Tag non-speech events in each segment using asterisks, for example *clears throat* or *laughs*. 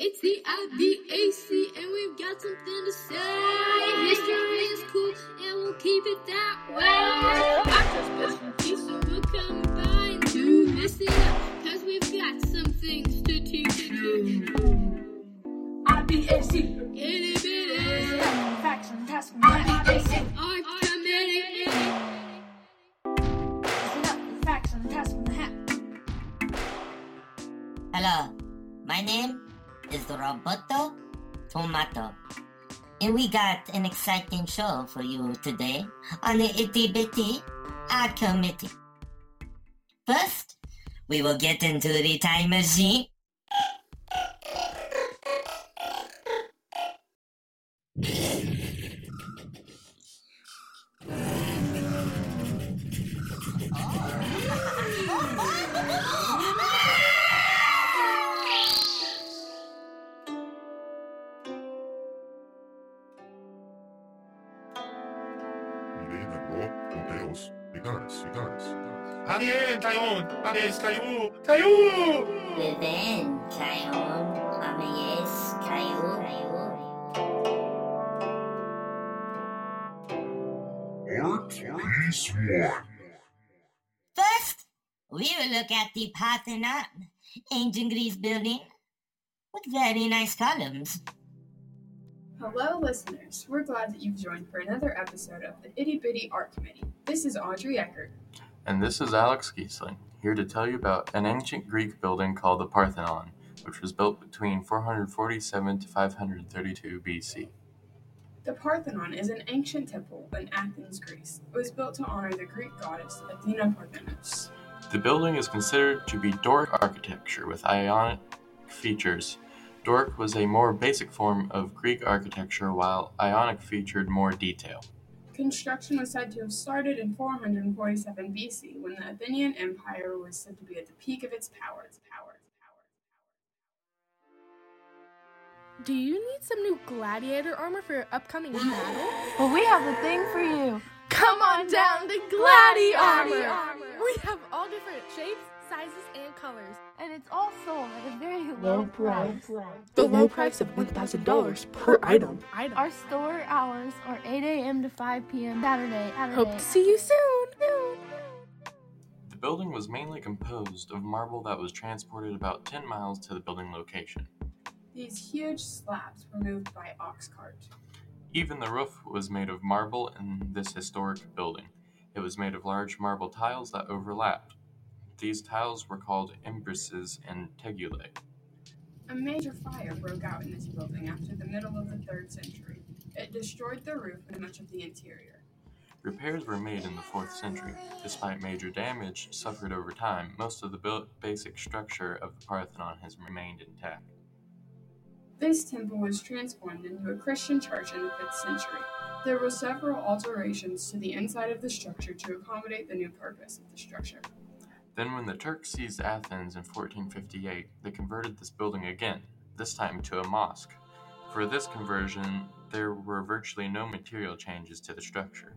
It's the IBAC, and we've got something to say. History is cool, and we'll keep it that way. Our specialty, so we'll combine to listen up, cause we've got some things to teach you. IBAC. Itty bitty, Facts and tasks from the IBAC. Archimedic, Listen up, facts and tasks from the hat. Hello, my name is Roberto Tomato. And we got an exciting show for you today on the Itty Bitty Art Committee. First, we will get into the time machine. Está bien, Tayun. Pares, Caillou. Caillou! Then, Caillou, Amadeus, Caillou, Art Piece 1. First, we will look at the Parthenon, ancient Greece building with very nice columns. Hello, listeners. We're glad that you've joined for another episode of the Itty Bitty Art Committee. This is Audrey Eckert. And this is Alex Giesling, here to tell you about an ancient Greek building called the Parthenon, which was built between 447 to 532 BC. The Parthenon is an ancient temple in Athens, Greece. It was built to honor the Greek goddess Athena Parthenos. The building is considered to be Doric architecture with Ionic features. Doric was a more basic form of Greek architecture, while Ionic featured more detail. Construction was said to have started in 447 BC when the Athenian Empire was said to be at the peak of its power. Its power. Its power. Do you need some new gladiator armor for your upcoming battle? Well, we have the thing for you. Come on down to Gladi Armor! We have all different shapes, sizes, and colors. And it's all sold at a very low price. The low price of $1,000 per item. Our store hours are 8 a.m. to 5 p.m. Saturday. Saturday. Hope to see you soon. The building was mainly composed of marble that was transported about 10 miles to the building location. These huge slabs were moved by ox cart. Even the roof was made of marble in this historic building. It was made of large marble tiles that overlapped. These tiles were called imbrices and tegulae. A major fire broke out in this building after the middle of the 3rd century. It destroyed the roof and much of the interior. Repairs were made in the 4th century. Despite major damage suffered over time, most of the built basic structure of the Parthenon has remained intact. This temple was transformed into a Christian church in the 5th century. There were several alterations to the inside of the structure to accommodate the new purpose of the structure. Then, when the Turks seized Athens in 1458, they converted this building again, this time to a mosque. For this conversion, there were virtually no material changes to the structure.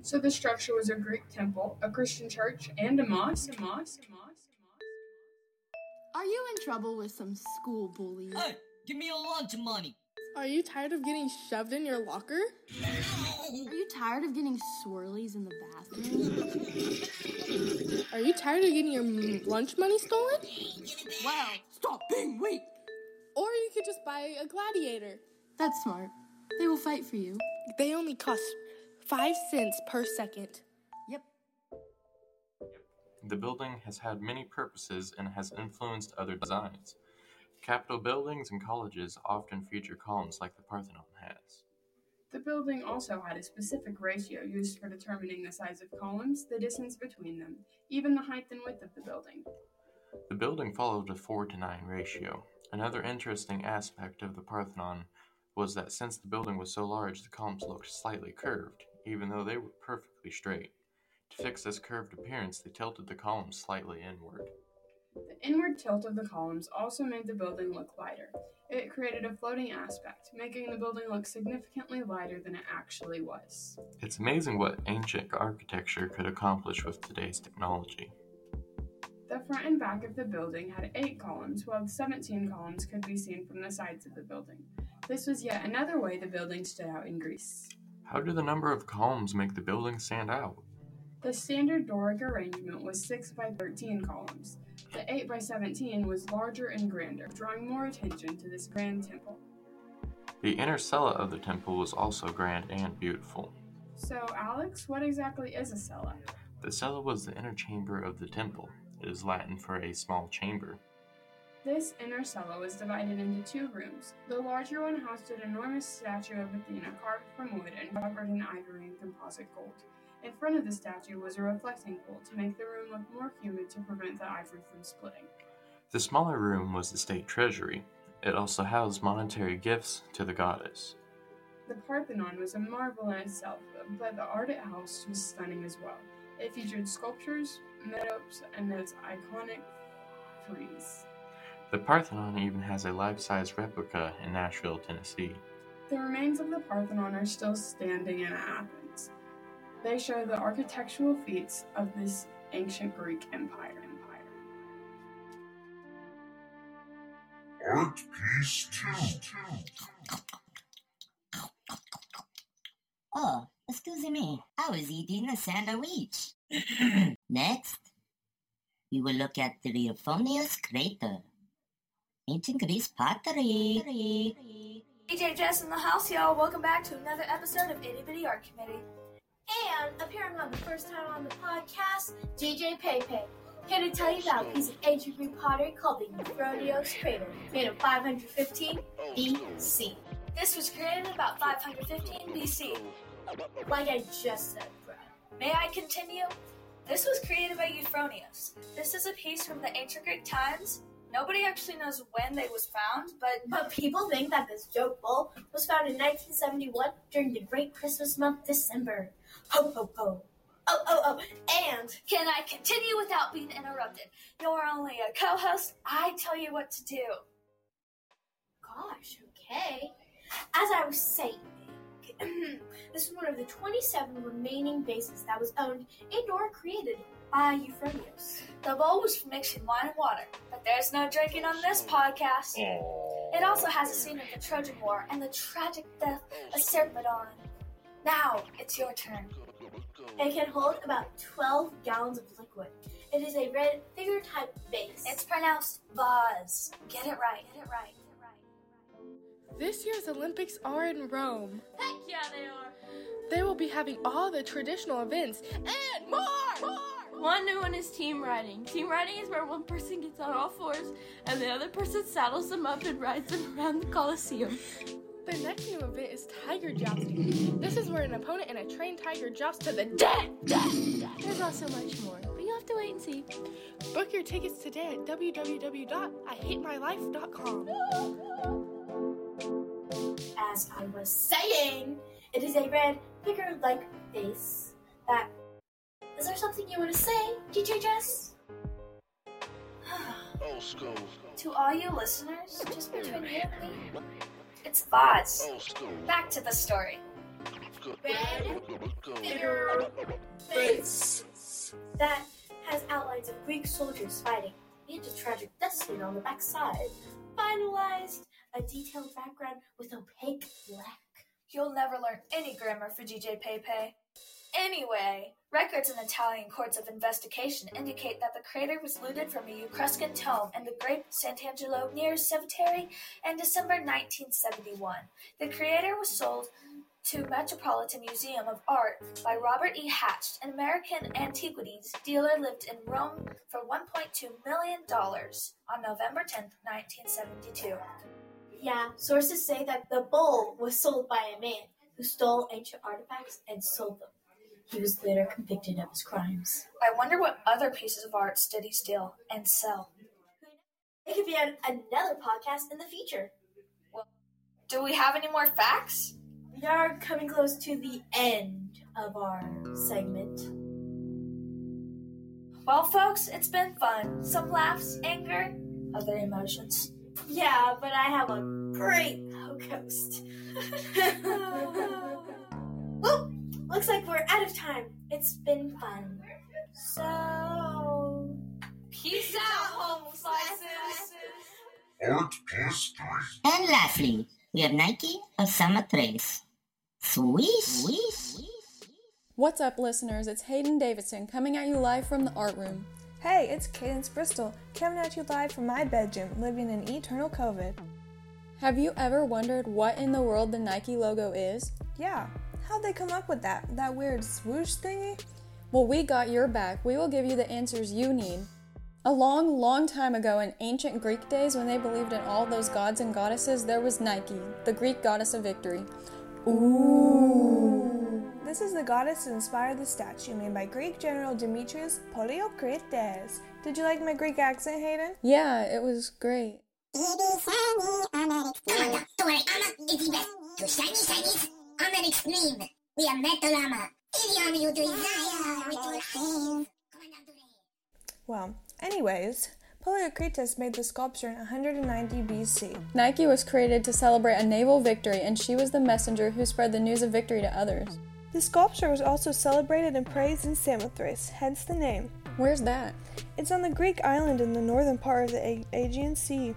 So the structure was a Greek temple, a Christian church, and a mosque. A mosque. A mosque. A mosque. Are you in trouble with some school bullies? Hey, give me your lunch money. Are you tired of getting shoved in your locker? *laughs* Are you tired of getting swirlies in the bathroom? *laughs* Are you tired of getting your lunch money stolen? Wow, stop being weak! Or you could just buy a gladiator. That's smart. They will fight for you. They only cost five cents per second. Yep. The building has had many purposes and has influenced other designs. Capitol buildings and colleges often feature columns like the Parthenon has. The building also had a specific ratio used for determining the size of columns, the distance between them, even the height and width of the building. The building followed a 4 to 9 ratio. Another interesting aspect of the Parthenon was that since the building was so large, the columns looked slightly curved, even though they were perfectly straight. To fix this curved appearance, they tilted the columns slightly inward. The inward tilt of the columns also made the building look lighter. It created a floating aspect, making the building look significantly lighter than it actually was. It's amazing what ancient architecture could accomplish with today's technology. The front and back of the building had eight columns, while 17 columns could be seen from the sides of the building. This was yet another way the building stood out in Greece. How do the number of columns make the building stand out? The standard Doric arrangement was 6 by 13 columns. The 8 by 17 was larger and grander, drawing more attention to this grand temple. The inner cella of the temple was also grand and beautiful. So, Alex, what exactly is a cella? The cella was the inner chamber of the temple. It is Latin for a small chamber. This inner cella was divided into two rooms. The larger one housed an enormous statue of Athena carved from wood and covered in ivory and composite gold. In front of the statue was a reflecting pool to make the room look more humid to prevent the ivory from splitting. The smaller room was the state treasury. It also housed monetary gifts to the goddess. The Parthenon was a marvel in itself, but the art it housed was stunning as well. It featured sculptures, meadows, and its iconic frieze. The Parthenon even has a life size replica in Nashville, Tennessee. The remains of the Parthenon are still standing in Athens. They show the architectural feats of this ancient Greek empire. empire. Art piece two. Oh, excuse me. I was eating a sandwich. *laughs* Next, we will look at the Euphonius crater. Ancient Greece pottery. DJ Jess in the house, y'all. Welcome back to another episode of Itty Bitty Art Committee. And appearing on the first time on the podcast, DJ Pepe. Here to tell you about a piece of ancient Greek pottery called the Euphronios crater, made in 515 BC. This was created about 515 BC. Like I just said, bro. May I continue? This was created by Euphronius. This is a piece from the ancient Greek times. Nobody actually knows when they was found, but but people think that this joke bowl was found in 1971 during the great Christmas month, December. Ho ho ho. Oh oh oh! And can I continue without being interrupted? You're only a co-host. I tell you what to do. Gosh, okay. As I was saying, *clears throat* this is one of the 27 remaining bases that was owned and or created by Euphronius. The bowl was for mixing wine and water, but there's no drinking on this podcast. It also has a scene of the Trojan War and the tragic death of oh, Sarpedon. Now, it's your turn. It can hold about 12 gallons of liquid. It is a red figure type vase. It's pronounced vase. Get it right. Get it right. This year's Olympics are in Rome. Heck yeah, they are. They will be having all the traditional events and more! More! One new one is team riding. Team riding is where one person gets on all fours and the other person saddles them up and rides them around the Coliseum. The next new event is tiger jousting. This is where an opponent and a trained tiger joust to the death. There's also much more, but you'll have to wait and see. Book your tickets today at www.ihatemylife.com. As I was saying, it is a red figure like face that. Is there something you want to say, DJ Jess? *sighs* Old school. To all you listeners, just between you and me, it's Vaz. Old school. Back to the story. Red figure base that has outlines of Greek soldiers fighting and a tragic death scene on the backside. Finalized a detailed background with opaque black. You'll never learn any grammar for DJ Pepe. Anyway, records in Italian courts of investigation indicate that the crater was looted from a Etruscan tomb in the Greppe Sant'Angelo near Cerveteri in December 1971. The crater was sold to Metropolitan Museum of Art by Robert E. Hecht, an American antiquities dealer lived in Rome for $1.2 million on November 10, 1972. Yeah, sources say that the bowl was sold by a man who stole ancient artifacts and sold them. He was later convicted of his crimes. I wonder what other pieces of art did he steal and sell. It could be on another podcast in the future. Well, do we have any more facts? We are coming close to the end of our segment. Well, folks, it's been fun. Some laughs, anger, other emotions. Yeah, but I have a great host. *laughs* *laughs* well, looks like we're out of time. It's been fun. So, Peace out, home slices. Art history. And lastly, we have Nike of Samothrace. Swish, swish. What's up, listeners? It's Hayden Davidson coming at you live from the art room. Hey, it's Cadence Bristol coming at you live from my bedroom, living in eternal COVID. Have you ever wondered what in the world the Nike logo is? Yeah, how'd they come up with that? That weird swoosh thingy? Well, we got your back. We will give you the answers you need. A long, long time ago in ancient Greek days, when they believed in all those gods and goddesses, there was Nike, the Greek goddess of victory. Ooh. This is the goddess that inspired the statue made by Greek general Demetrius Poliorcetes. Did you like my Greek accent, Hayden? Yeah, it was great. Well, anyways, Poliorcetes made the sculpture in 190 BC. Nike was created to celebrate a naval victory, and she was the messenger who spread the news of victory to others. The sculpture was also celebrated and praised in Samothrace, hence the name. Where's that? It's on the Greek island in the northern part of the A- Aegean Sea.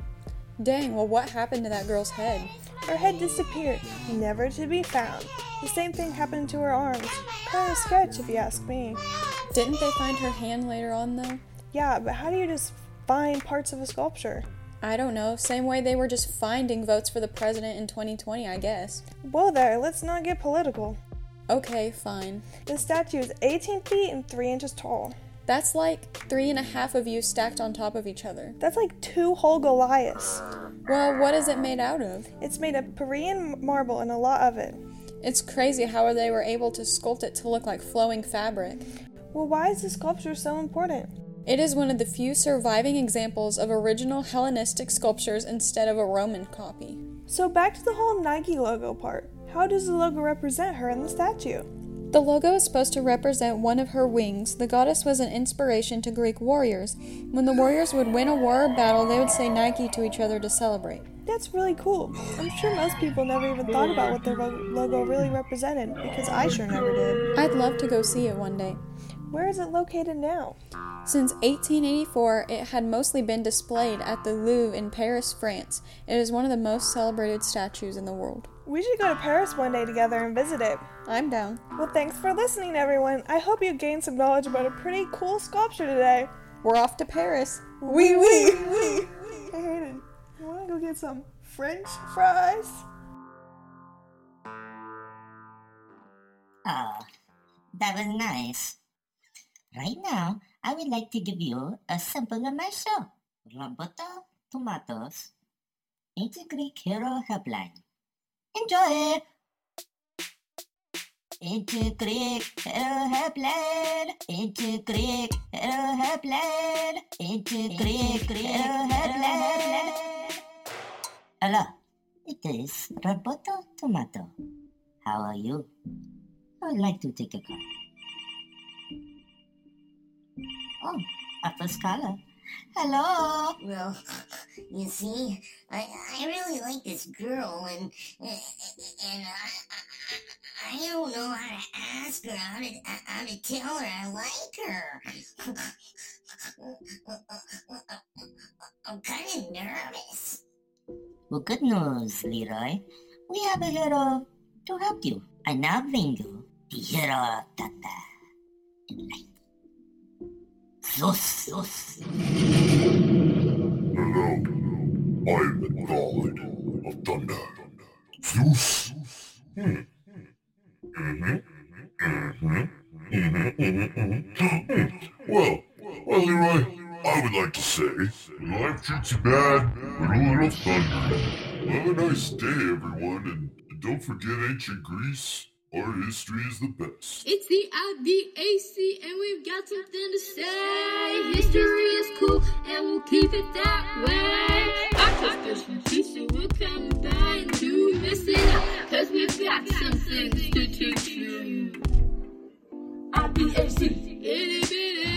Dang, well, what happened to that girl's head? Her head disappeared, never to be found. The same thing happened to her arms. Kind of sketch, if you ask me. Didn't they find her hand later on, though? Yeah, but how do you just find parts of a sculpture? I don't know. Same way they were just finding votes for the president in 2020, I guess. Whoa there, let's not get political. Okay, fine. The statue is 18 feet and 3 inches tall. That's like three and a half of you stacked on top of each other. That's like two whole Goliaths. Well, what is it made out of? It's made of Parian marble and a lot of it. It's crazy how they were able to sculpt it to look like flowing fabric. Well, why is this sculpture so important? It is one of the few surviving examples of original Hellenistic sculptures instead of a Roman copy. So, back to the whole Nike logo part. How does the logo represent her in the statue? The logo is supposed to represent one of her wings. The goddess was an inspiration to Greek warriors. When the warriors would win a war or battle, they would say Nike to each other to celebrate. That's really cool. I'm sure most people never even thought about what their logo really represented, because I sure never did. I'd love to go see it one day. Where is it located now? Since 1884, it had mostly been displayed at the Louvre in Paris, France. It is one of the most celebrated statues in the world. We should go to Paris one day together and visit it. I'm down. Well, thanks for listening, everyone. I hope you gained some knowledge about a pretty cool sculpture today. We're off to Paris. Wee wee wee. Hey, Hayden, you want to go get some French fries? Oh, that was nice. Right now, I would like to give you a sample of my show, Roboto Tomatoes, Ancient Greek Hero Helpline. Enjoy! Ancient Greek uh, Hero Helpline, Ancient Greek uh, Hero Helpline, Ancient Greek uh, Hero Helpline. Hello, it is Roboto Tomato. How are you? I would like to take a call. Oh, a first caller. Hello. Well, you see, I I really like this girl, and and I I, I don't know how to ask her how to how to tell her I like her. I'm kind of nervous. Well, good news, Leroy. We have a hero to help you. I now bring you the hero Tata in light. Hello. I'm the god of thunder. Zeus. Well, well, Leroy, I would like to say, life treats you bad, with a little thunder. Have a nice day, everyone, and don't forget ancient Greece. Our history is the best. It's the IBAC, and we've got something to say. History is cool, and we'll keep it that way. Our tradition, teacher, will come by and do miss it up, cause we've got some things to teach you. IBAC, itty bitty.